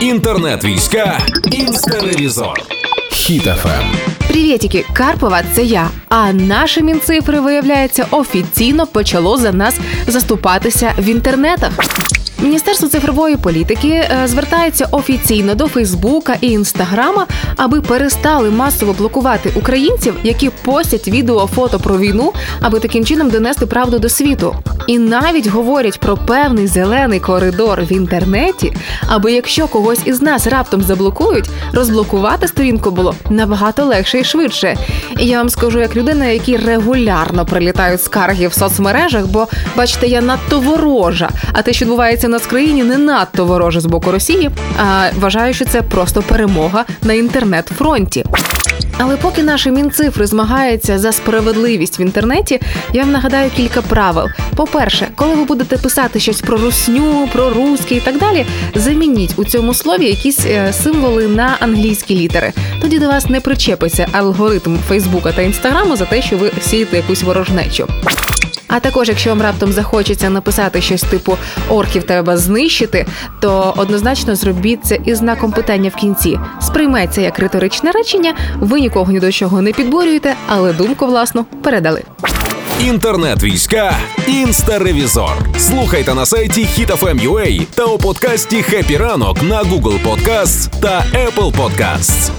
Інтернет-війська. Інстеревізор. Хіт-ФМ. Привітики, Карпова, це я. А наше мінцифри, виявляється, офіційно почало за нас заступатися в інтернетах. Міністерство цифрової політики е, звертається офіційно до Фейсбука і Інстаграма, аби перестали масово блокувати українців, які постять відео, фото про війну, аби таким чином донести правду до світу. І навіть говорять про певний зелений коридор в інтернеті, аби якщо когось із нас раптом заблокують, розблокувати сторінку було набагато легше і швидше. І я вам скажу, як людина, які регулярно прилітають скарги в соцмережах, бо бачите, я надто ворожа. А те, що відбувається в нас не надто вороже з боку Росії. А вважаю, що це просто перемога на інтернет-фронті. Але поки наші мінцифри змагаються за справедливість в інтернеті, я вам нагадаю кілька правил. По-перше, коли ви будете писати щось про русню, про русський і так далі, замініть у цьому слові якісь е, символи на англійські літери. Тоді до вас не причепиться алгоритм Фейсбука та Інстаграму за те, що ви сієте якусь ворожнечу. А також, якщо вам раптом захочеться написати щось типу орків треба знищити, то однозначно зробіть це із знаком питання в кінці. Сприйметься як риторичне речення, ви нікого ні до чого не підборюєте, але думку власну передали. Інтернет-війська інстаревізор. Слухайте на сайті HitFM.ua та у подкасті «Хеппі ранок» на Google Podcasts та Apple Podcasts.